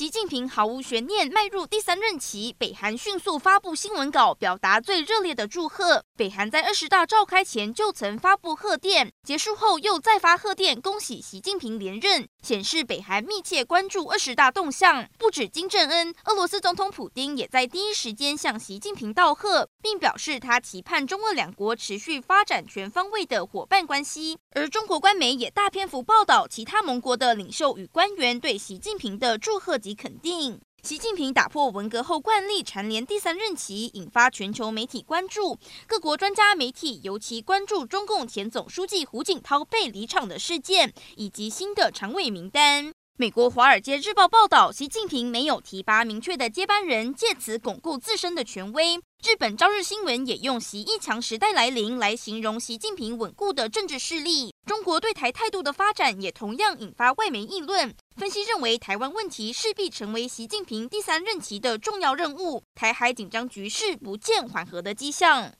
习近平毫无悬念迈入第三任期，北韩迅速发布新闻稿，表达最热烈的祝贺。北韩在二十大召开前就曾发布贺电，结束后又再发贺电，恭喜习近平连任，显示北韩密切关注二十大动向。不止金正恩，俄罗斯总统普丁也在第一时间向习近平道贺，并表示他期盼中俄两国持续发展全方位的伙伴关系。而中国官媒也大篇幅报道其他盟国的领袖与官员对习近平的祝贺。及肯定，习近平打破文革后惯例，蝉联第三任期，引发全球媒体关注。各国专家媒体尤其关注中共前总书记胡锦涛被离场的事件，以及新的常委名单。美国《华尔街日报》报道，习近平没有提拔明确的接班人，借此巩固自身的权威。日本《朝日新闻》也用“习一强时代来临”来形容习近平稳固的政治势力。中国对台态度的发展也同样引发外媒议论。分析认为，台湾问题势必成为习近平第三任期的重要任务，台海紧张局势不见缓和的迹象。